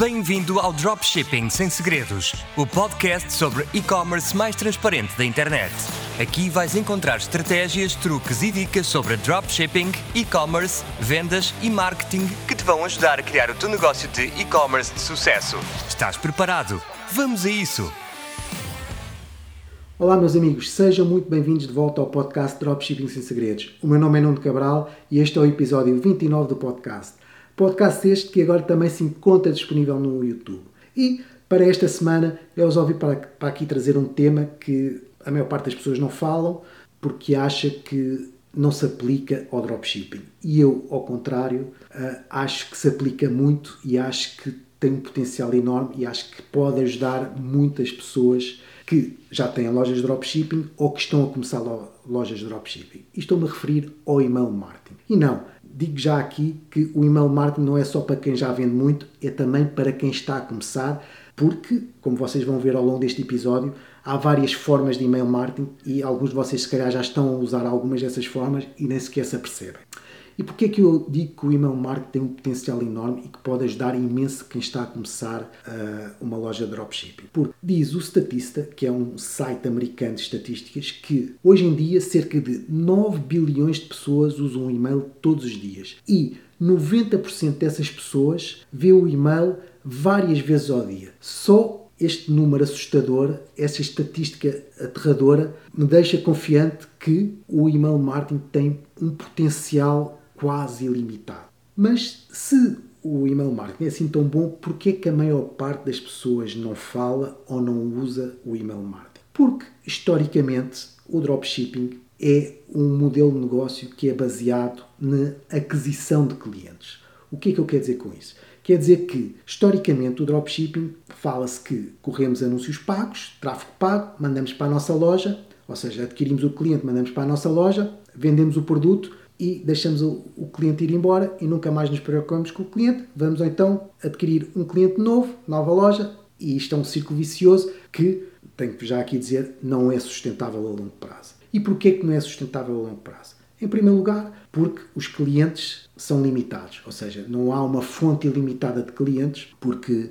Bem-vindo ao Dropshipping Sem Segredos, o podcast sobre e-commerce mais transparente da internet. Aqui vais encontrar estratégias, truques e dicas sobre dropshipping, e-commerce, vendas e marketing que te vão ajudar a criar o teu negócio de e-commerce de sucesso. Estás preparado? Vamos a isso! Olá, meus amigos, sejam muito bem-vindos de volta ao podcast Dropshipping Sem Segredos. O meu nome é Nuno Cabral e este é o episódio 29 do podcast. Podcast este que agora também se encontra disponível no YouTube. E para esta semana eu resolvi para, para aqui trazer um tema que a maior parte das pessoas não falam porque acha que não se aplica ao dropshipping. E eu, ao contrário, eh, acho que se aplica muito e acho que tem um potencial enorme e acho que pode ajudar muitas pessoas que já têm lojas de dropshipping ou que estão a começar lojas de dropshipping. E estou-me a referir ao email marketing. E não, digo já aqui que o email marketing não é só para quem já vende muito, é também para quem está a começar, porque, como vocês vão ver ao longo deste episódio, há várias formas de email marketing e alguns de vocês se calhar já estão a usar algumas dessas formas e nem sequer se apercebem. E porquê é que eu digo que o email marketing tem um potencial enorme e que pode ajudar imenso quem está a começar uh, uma loja de dropshipping? Porque diz o Statista, que é um site americano de estatísticas, que hoje em dia cerca de 9 bilhões de pessoas usam o e-mail todos os dias. E 90% dessas pessoas vê o e-mail várias vezes ao dia. Só este número assustador, essa estatística aterradora, me deixa confiante que o email marketing tem um potencial quase ilimitado. Mas se o email marketing é assim tão bom, porquê que a maior parte das pessoas não fala ou não usa o email marketing? Porque, historicamente, o dropshipping é um modelo de negócio que é baseado na aquisição de clientes. O que é que eu quero dizer com isso? Quer dizer que, historicamente, o dropshipping fala-se que corremos anúncios pagos, tráfego pago, mandamos para a nossa loja, ou seja, adquirimos o cliente, mandamos para a nossa loja, vendemos o produto e deixamos o, o, cliente ir embora e nunca mais nos preocupamos com o cliente. Vamos então adquirir um cliente novo, nova loja, e isto é um ciclo vicioso que, tenho que já aqui dizer, não é sustentável a longo prazo. E porquê que não é sustentável a longo prazo? Em primeiro lugar, porque os clientes são limitados, ou seja, não há uma fonte ilimitada de clientes, porque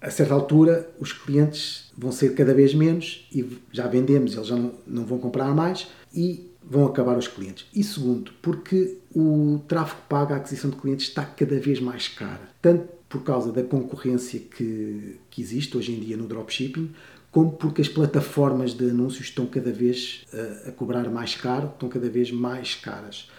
a certa altura os clientes vão ser cada vez menos e já vendemos, eles já não, não vão comprar mais e vão acabar os clientes. E segundo, porque o tráfego pago, a aquisição de clientes, está cada vez mais cara. Tanto por causa da concorrência que, que existe hoje em dia no dropshipping, como porque as plataformas de anúncios estão cada vez a, eh, a cobrar mais caro, estão cada vez mais caras.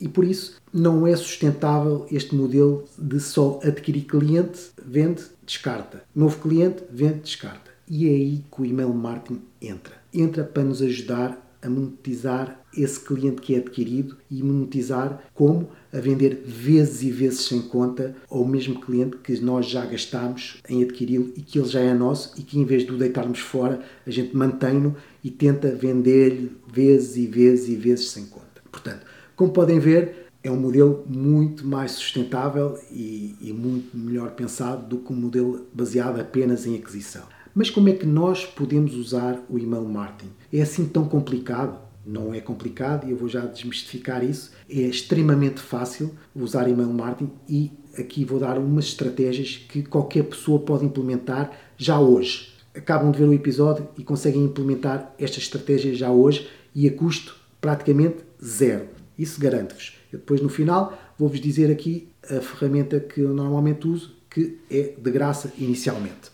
E por isso não é sustentável este modelo de só adquirir cliente, vende, descarta. Novo cliente, vende, descarta. E é aí que o email marketing entra. Entra para nos ajudar a monetizar esse cliente que é adquirido e monetizar como? A vender vezes e vezes sem conta ao mesmo cliente que nós já gastamos em adquiri-lo e que ele já é nosso e que em vez de o deitarmos fora, a gente mantém-no e tenta vender-lhe vezes e vezes e vezes sem conta. Portanto, como podem ver, é um modelo muito mais sustentável e, e muito melhor pensado do que um modelo baseado apenas em aquisição. Mas como é que nós podemos usar o email marketing? É assim tão complicado? Não é complicado e eu vou já desmistificar isso. É extremamente fácil usar email marketing e aqui vou dar umas estratégias que qualquer pessoa pode implementar já hoje. Acabam de ver o episódio e conseguem implementar estas estratégias já hoje e a custo praticamente zero. Isso garanto-vos. Depois no final vou-vos dizer aqui a ferramenta que eu normalmente uso, que é de graça inicialmente.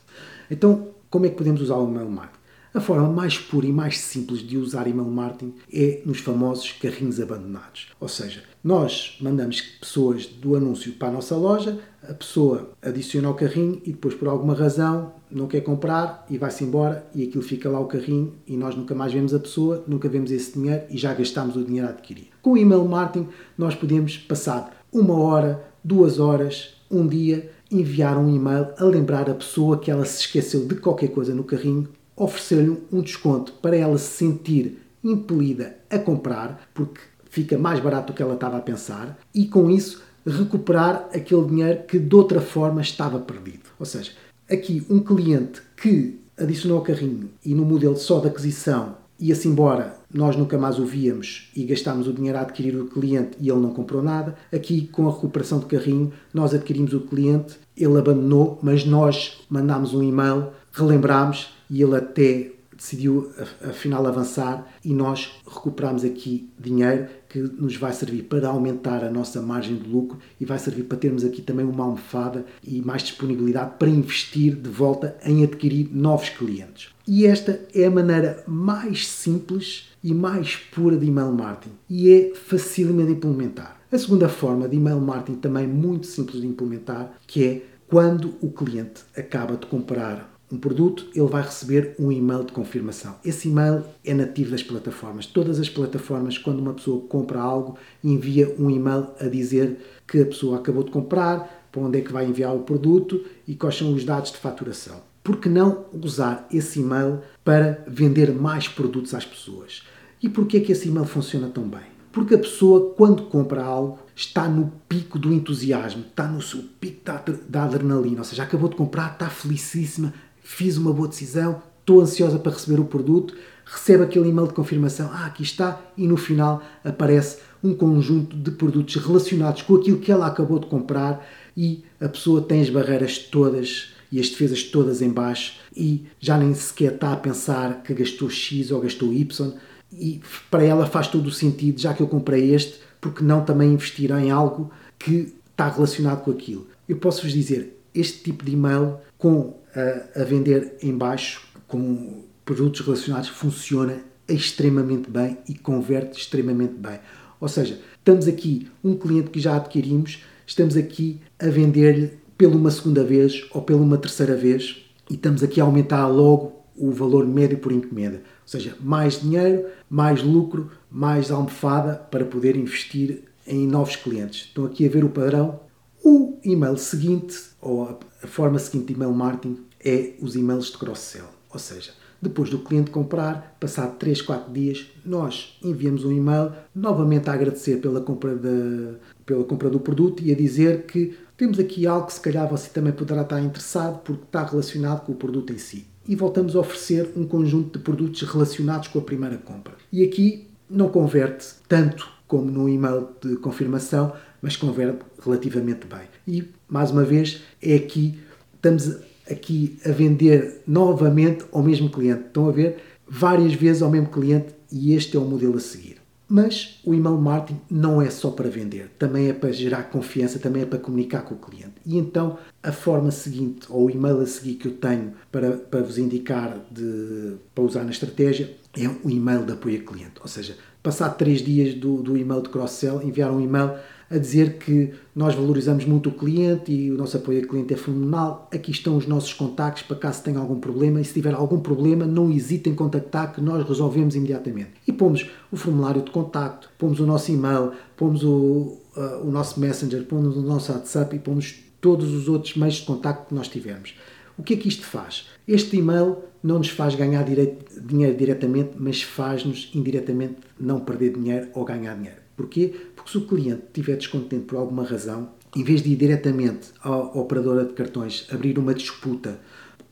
Então, como é que podemos usar o email marketing? A forma mais pura e mais simples de usar email marketing é nos famosos carrinhos abandonados. Ou seja, nós mandamos pessoas do anúncio para a nossa loja, a pessoa adiciona ao carrinho e depois, por alguma razão, não quer comprar e vai-se embora e aquilo fica lá o carrinho e nós nunca mais vemos a pessoa, nunca vemos esse dinheiro e já gastamos o dinheiro a adquirir. Com o email marketing, nós podemos passar uma hora, duas horas, um dia enviar um e-mail a lembrar a pessoa que ela se esqueceu de qualquer coisa no carrinho, oferecer-lhe um desconto para ela se sentir impelida a comprar, porque fica mais barato do que ela estava a pensar, e com isso recuperar aquele dinheiro que de outra forma estava perdido. Ou seja, aqui um cliente que adicionou ao carrinho e no modelo só de aquisição ia-se embora, nós nunca mais o víamos e gastámos o dinheiro a adquirir o cliente e ele não comprou nada. Aqui, com a recuperação de carrinho, nós adquirimos o cliente, ele abandonou, mas nós mandámos um e-mail, relembrámos e ele até decidiu afinal avançar e nós recuperamos aqui dinheiro que nos vai servir para aumentar a nossa margem de lucro e vai servir para termos aqui também uma almofada e mais disponibilidade para investir de volta em adquirir novos clientes. E esta é a maneira mais simples e mais pura de email marketing e é facilmente de implementar. A segunda forma de email marketing também muito simples de implementar, que é quando o cliente acaba de comprar um produto, ele vai receber um e-mail de confirmação. Esse e-mail é nativo das plataformas. Todas as plataformas, quando uma pessoa compra algo, envia um e-mail a dizer que a pessoa acabou de comprar, para onde é que vai enviar o produto e quais são os dados de faturação. Por que não usar esse e-mail para vender mais produtos às pessoas? E por que é que esse e-mail funciona tão bem? Porque a pessoa, quando compra algo, está no pico do entusiasmo, está no seu pico da, adrenalina, ou seja, acabou de comprar, está felicíssima, fiz uma boa decisão, estou ansiosa para receber o produto, recebe aquele e-mail de confirmação, ah, aqui está, e no final aparece um conjunto de produtos relacionados com aquilo que ela acabou de comprar e a pessoa tem as barreiras todas e as defesas todas em baixo e já nem sequer está a pensar que gastou X ou gastou Y e para ela faz todo o sentido, já que eu comprei este, porque não também investir em algo que está relacionado com aquilo. Eu posso vos dizer, este tipo de e-mail com a, a vender em baixo com produtos relacionados funciona extremamente bem e converte extremamente bem. Ou seja, estamos aqui, um cliente que já adquirimos, estamos aqui a vender-lhe pela uma segunda vez ou pela uma terceira vez e estamos aqui a aumentar logo o valor médio por encomenda. Ou seja, mais dinheiro, mais lucro, mais almofada para poder investir em novos clientes. Estão aqui a ver o padrão. O e-mail seguinte, ou a forma seguinte de e-mail marketing, é os e-mails de cross-sell. Ou seja, depois do cliente comprar, passado 3, 4 dias, nós enviamos um e-mail novamente a agradecer pela compra, de, pela compra do produto e a dizer que temos aqui algo que se calhar você também poderá estar interessado porque está relacionado com o produto em si. E voltamos a oferecer um conjunto de produtos relacionados com a primeira compra. E aqui não converte tanto como no e-mail de confirmação, mas converte relativamente bem. E, mais uma vez, é aqui, estamos aqui a vender novamente ao mesmo cliente. Estão a ver? Várias vezes ao mesmo cliente e este é o modelo a seguir. Mas o email marketing não é só para vender, também é para gerar confiança, também é para comunicar com o cliente. E então a forma seguinte, ou o e-mail a seguir que eu tenho para, para vos indicar de, para usar na estratégia, é o e-mail de apoio a cliente. Ou seja, passado três dias do, do e-mail de cross-sell, enviar um e-mail a dizer que nós valorizamos muito o cliente e o nosso apoio ao cliente é fenomenal. Aqui estão os nossos contactos para caso tenha algum problema e se tiver algum problema não hesite em contactar que nós resolvemos imediatamente. E pomos o formulário de contacto, pomos o nosso e-mail, pomos o, uh, o nosso messenger, pomos o nosso WhatsApp e pomos todos os outros meios de contacto que nós tivermos. O que é que isto faz? Este e-mail não nos faz ganhar dinheiro diretamente, mas faz-nos indiretamente não perder dinheiro ou ganhar dinheiro. Porquê? Porque se o cliente estiver descontente por alguma razão, em vez de ir diretamente à operadora de cartões abrir uma disputa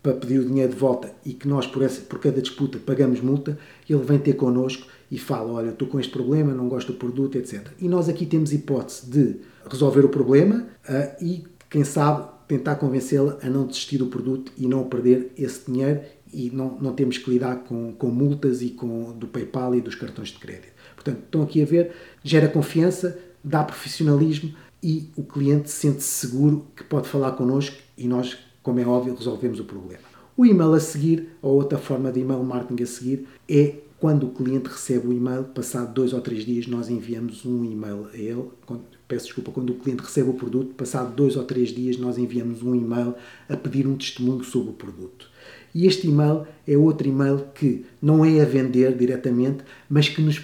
para pedir o dinheiro de volta e que nós, por, essa, por cada disputa, pagamos multa, ele vem ter connosco e fala: Olha, estou com este problema, não gosto do produto, etc. E nós aqui temos hipótese de resolver o problema uh, e, quem sabe, tentar convencê-la a não desistir do produto e não perder esse dinheiro e não, não temos que lidar com, com multas e com do PayPal e dos cartões de crédito. Portanto, estão aqui a ver, gera confiança, dá profissionalismo e o cliente sente-se seguro que pode falar connosco e nós, como é óbvio, resolvemos o problema. O e-mail a seguir, ou outra forma de e-mail marketing a seguir, é quando o cliente recebe o e-mail, passado dois ou três dias, nós enviamos um e-mail a ele. Peço desculpa, quando o cliente recebe o produto, passado dois ou três dias, nós enviamos um e-mail a pedir um testemunho sobre o produto. E este e-mail é outro e-mail que não é a vender diretamente, mas que nos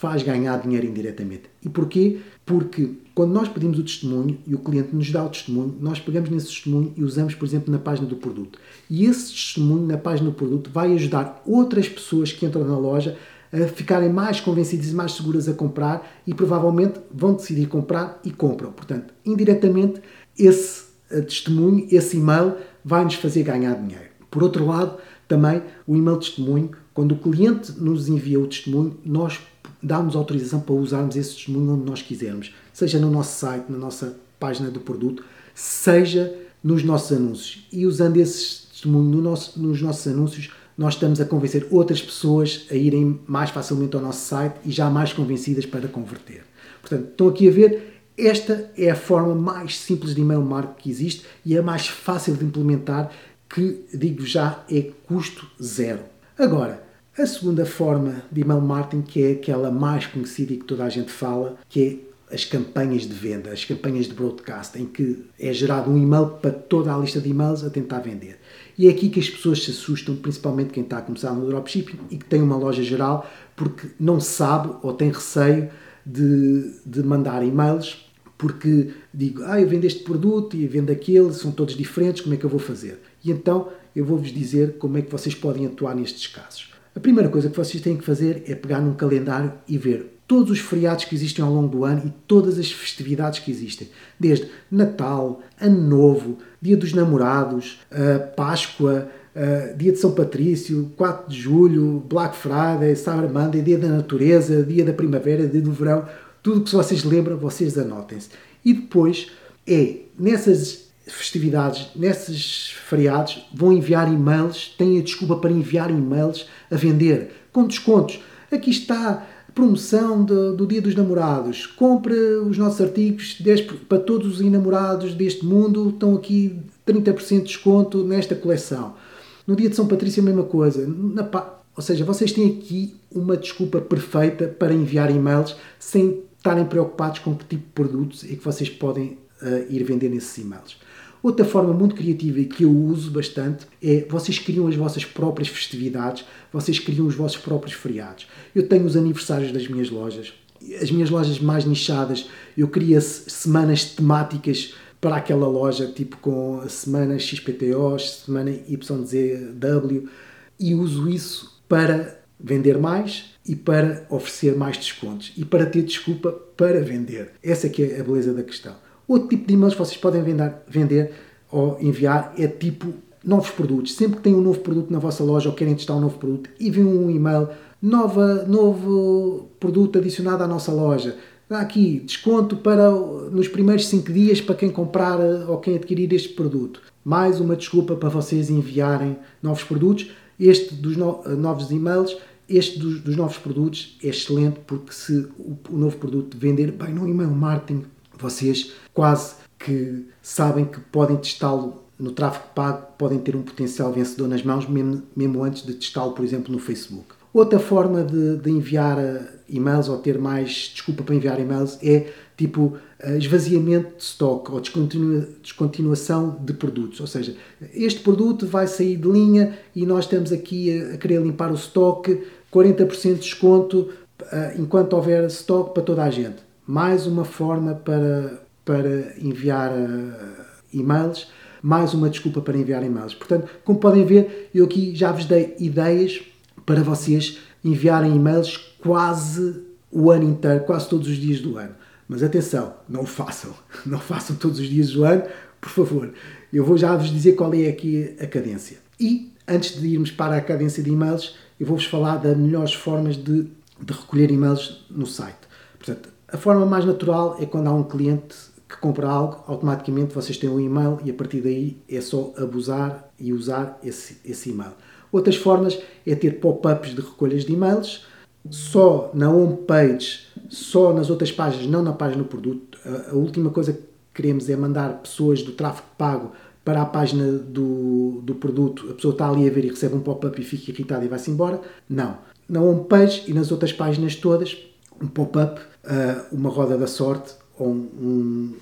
faz ganhar dinheiro indiretamente. E porquê? Porque quando nós pedimos o testemunho e o cliente nos dá o testemunho, nós pegamos nesse testemunho e usamos, por exemplo, na página do produto. E esse testemunho na página do produto vai ajudar outras pessoas que entram na loja a ficarem mais convencidas e mais seguras a comprar e provavelmente vão decidir comprar e compram. Portanto, indiretamente, esse eh, testemunho, esse e-mail, vai nos fazer ganhar dinheiro. Por outro lado, Também o e-mail testemunho, quando o cliente nos envia o testemunho, nós damos autorização para usarmos esse testemunho onde nós quisermos, seja no nosso site, na nossa página do produto, seja nos nossos anúncios. E usando esse testemunho no nosso, nos nossos anúncios, nós estamos a convencer outras pessoas a irem mais facilmente ao nosso site e já mais convencidas para converter. Portanto, estão aqui a ver, esta é a forma mais simples de e-mail marketing que existe e é mais fácil de implementar, que digo já é custo zero. Agora, a segunda forma de email marketing, que é aquela mais conhecida e que toda a gente fala, que é as campanhas de venda, as campanhas de broadcast, em que é gerado um e-mail para toda a lista de e-mails a tentar vender. E é aqui que as pessoas se assustam, principalmente quem está a começar no dropshipping e que tem uma loja geral, porque não sabe ou tem receio de, de mandar e-mails, porque digo, ah, eu vendo este produto e vendo aquele, são todos diferentes, como é que eu vou fazer? E então eu vou-vos dizer como é que vocês podem atuar nestes casos. A primeira coisa que vocês têm que fazer é pegar num calendário e ver todos os feriados que existem ao longo do ano e todas as festividades que existem, desde Natal, Ano Novo, Dia dos Namorados, uh, Páscoa, uh, Dia de São Patrício, 4 de Julho, Black Friday, Cyber Monday, Dia da Natureza, Dia da Primavera, Dia do Verão, tudo que vocês lembram, vocês anotem-se. E depois é, nessas festividades, nesses feriados, vão enviar e-mails, têm a desculpa para enviar e-mails a vender, com descontos. Aqui está promoção do, Dia dos Namorados. Compre os nossos artigos 10, para todos os enamorados deste mundo. Estão aqui 30% de desconto nesta coleção. No dia de São Patrício, a mesma coisa. Na, ou seja, vocês têm aqui uma desculpa perfeita para enviar e-mails sem estarem preocupados com que tipo de produtos é que vocês podem uh, ir vender nesses e-mails. Outra forma muito criativa e que eu uso bastante é vocês criam as vossas próprias festividades, vocês criam os vossos próprios feriados. Eu tenho os aniversários das minhas lojas, as minhas lojas mais nichadas, eu crio semanas temáticas para aquela loja, tipo com a semana XPTO, semana YZW, e uso isso para vender mais e para oferecer mais descontos e para ter desculpa para vender. Essa é que é a beleza da questão. Outro tipo de e-mails que vocês podem vender, vender ou enviar é tipo novos produtos. Sempre que tem um novo produto na vossa loja ou querem testar um novo produto, enviem um e-mail, nova, novo produto adicionado à nossa loja. Dá aqui desconto para nos primeiros 5 dias para quem comprar ou quem adquirir este produto. Mais uma desculpa para vocês enviarem novos produtos. Este dos no, novos e-mails, este dos, dos, novos produtos é excelente porque se o, o novo produto vender bem no e-mail marketing, vocês quase que sabem que podem testá-lo no tráfego pago, podem ter um potencial vencedor nas mãos, mesmo, mesmo antes de testá-lo, por exemplo, no Facebook. Outra forma de, de, enviar eh, e-mails ou ter mais desculpa para enviar e-mails é tipo eh, esvaziamento de stock ou descontinua, descontinuação de produtos. Ou seja, este produto vai sair de linha e nós estamos aqui a, a querer limpar o stock, 40% de desconto uh, enquanto houver stock para toda a gente. Mais uma forma para para enviar uh, e-mails, mais uma desculpa para enviar e-mails. Portanto, como podem ver, eu aqui já vos dei ideias para vocês enviarem e-mails quase o ano inteiro, quase todos os dias do ano. Mas atenção, não o façam. Não façam todos os dias do ano, por favor. Eu vou já vos dizer qual é aqui a cadência. E, antes de irmos para a cadência de e-mails, eu vou-vos falar das melhores formas de, de recolher e-mails no site. Portanto, a forma mais natural é quando há um cliente que compra algo, automaticamente vocês têm um e-mail e a partir daí é só abusar e usar esse, esse e-mail. Outras formas é ter pop-ups de recolhas de e-mails, só na homepage, só nas outras páginas, não na página do produto. A, a última coisa que queremos é mandar pessoas do tráfego pago para a página do, do produto, a pessoa está ali a ver e recebe um pop-up e fica irritada e vai-se embora. Não. Na homepage e nas outras páginas todas, um pop-up, uh, uma roda da sorte, ou um,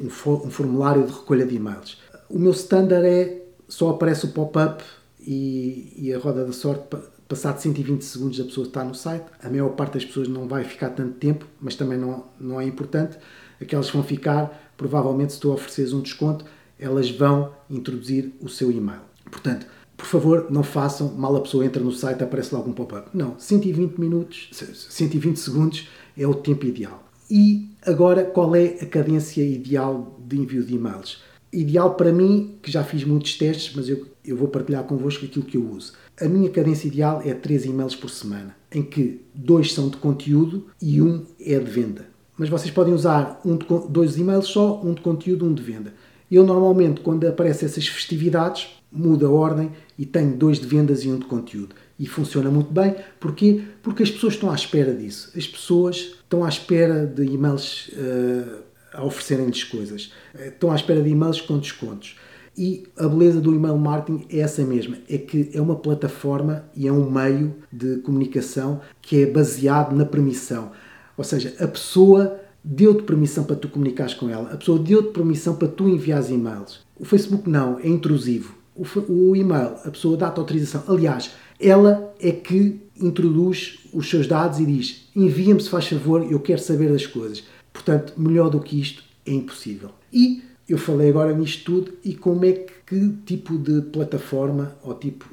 um, um, formulário de recolha de e-mails. O meu standard é só aparece o pop-up e, e, a roda da sorte. Passado 120 segundos a pessoa está no site. A maior parte das pessoas não vai ficar tanto tempo, mas também não, não é importante. Aquelas que vão ficar, provavelmente, se tu ofereces um desconto, elas vão introduzir o seu e-mail. Portanto, por favor, não façam, mal a pessoa entra no site, aparece logo um pop-up. Não, 120 minutos, 120 segundos é o tempo ideal. E agora, qual é a cadência ideal de envio de e-mails? ideal para mim, que já fiz muitos testes, mas eu, eu vou partilhar convosco aquilo que eu uso. A minha cadência ideal é 3 e-mails por semana, em que dois são de conteúdo e um é de venda. Mas vocês podem usar um de, dois e-mails só, um de conteúdo, um de venda. Eu normalmente, quando aparecem essas festividades, mudo a ordem e tenho dois de vendas e um de conteúdo. E funciona muito bem. Porquê? Porque as pessoas estão à espera disso. As pessoas estão à espera de e-mails uh, a oferecerem-lhes coisas. Eh, estão à espera de e-mails com descontos. E a beleza do email marketing é essa mesma, é que é uma plataforma e é um meio de comunicação que é baseado na permissão. Ou seja, a pessoa deu-te permissão para tu comunicares com ela, a pessoa deu-te permissão para tu enviares e-mails. O Facebook não, é intrusivo. O, o e-mail, a pessoa dá-te autorização. Aliás, ela é que introduz os seus dados e diz: envia-me, se faz favor, eu quero saber das coisas. Portanto, melhor do que isto é impossível. E eu falei agora nisto tudo e como é que, que tipo de plataforma ou tipo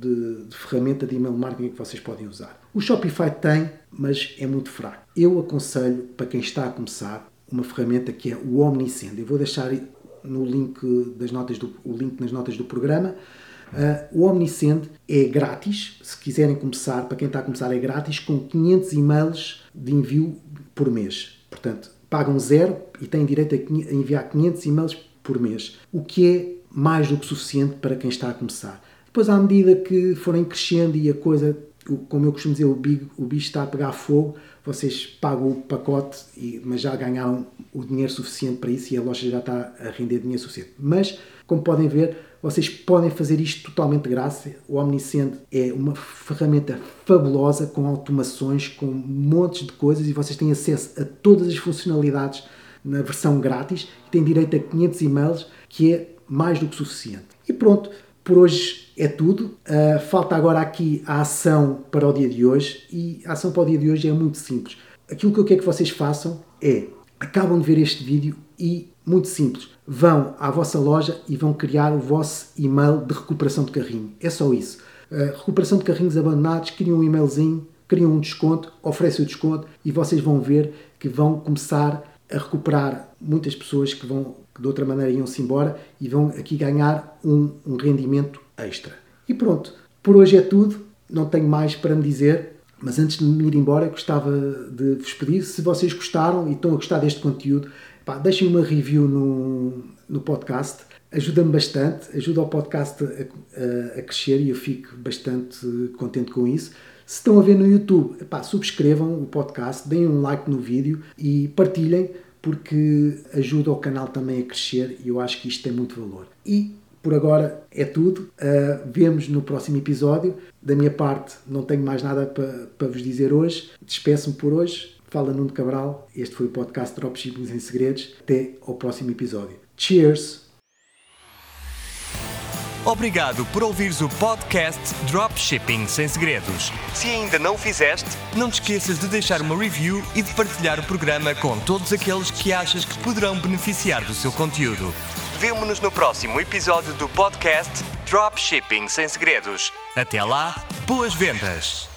de, de, ferramenta de email marketing é que vocês podem usar. O Shopify tem, mas é muito fraco. Eu aconselho para quem está a começar uma ferramenta que é o Omnisend. Eu vou deixar no link das notas do, o link nas notas do programa. Uh, o Omnisend é grátis, se quiserem começar, para quem está a começar é grátis, com 500 e-mails de envio por mês. Portanto, pagam zero e têm direito a enviar 500 e-mails por mês, o que é mais do que suficiente para quem está a começar. Depois, à medida que forem crescendo e a coisa, como eu costumo dizer, o, o bicho está a pegar fogo, vocês pagam o pacote, mas já ganharam o dinheiro suficiente para isso e a loja já está a render dinheiro suficiente. Mas, como podem ver, vocês podem fazer isto totalmente de graça. O Omnisend é uma ferramenta fabulosa com automações, com montes de coisas e vocês têm acesso a todas as funcionalidades na versão grátis e têm direito a 500 e-mails, que é mais do que suficiente. E pronto, por hoje é tudo. Uh, falta agora aqui a ação para o dia de hoje e a ação para o dia de hoje é muito simples. Aquilo que eu quero que vocês façam é acabam de ver este vídeo e muito simples. Vão à vossa loja e vão criar o vosso e-mail de recuperação de carrinho. É só isso. Uh, recuperação de carrinhos abandonados, criam um e-mailzinho, criam um desconto, oferecem o desconto e vocês vão ver que vão começar a recuperar muitas pessoas que vão que de outra maneira iam-se embora e vão aqui ganhar um, um rendimento extra. E pronto, por hoje é tudo. Não tenho mais para me dizer. Mas antes de me ir embora, gostava de vos pedir, se vocês gostaram e estão a gostar deste conteúdo, Pá, deixem uma review no, no podcast, ajuda-me bastante, ajuda o podcast a, a, a, crescer e eu fico bastante contente com isso. Se estão a ver no YouTube, pá, subscrevam o podcast, deem um like no vídeo e partilhem porque ajuda o canal também a crescer e eu acho que isto tem muito valor. E por agora é tudo. Uh, vemos no próximo episódio. Da minha parte, não tenho mais nada para, para vos dizer hoje. Despeço-me por hoje. Fala Nuno Cabral. Este foi o podcast Dropshipping sem Segredos. Até ao próximo episódio. Cheers! Obrigado por ouvires o podcast Dropshipping Sem Segredos. Se ainda não o fizeste, não te esqueças de deixar uma review e de partilhar o programa com todos aqueles que achas que poderão beneficiar do seu conteúdo. Vemo-nos no próximo episódio do podcast Dropshipping Sem Segredos. Até lá, boas vendas!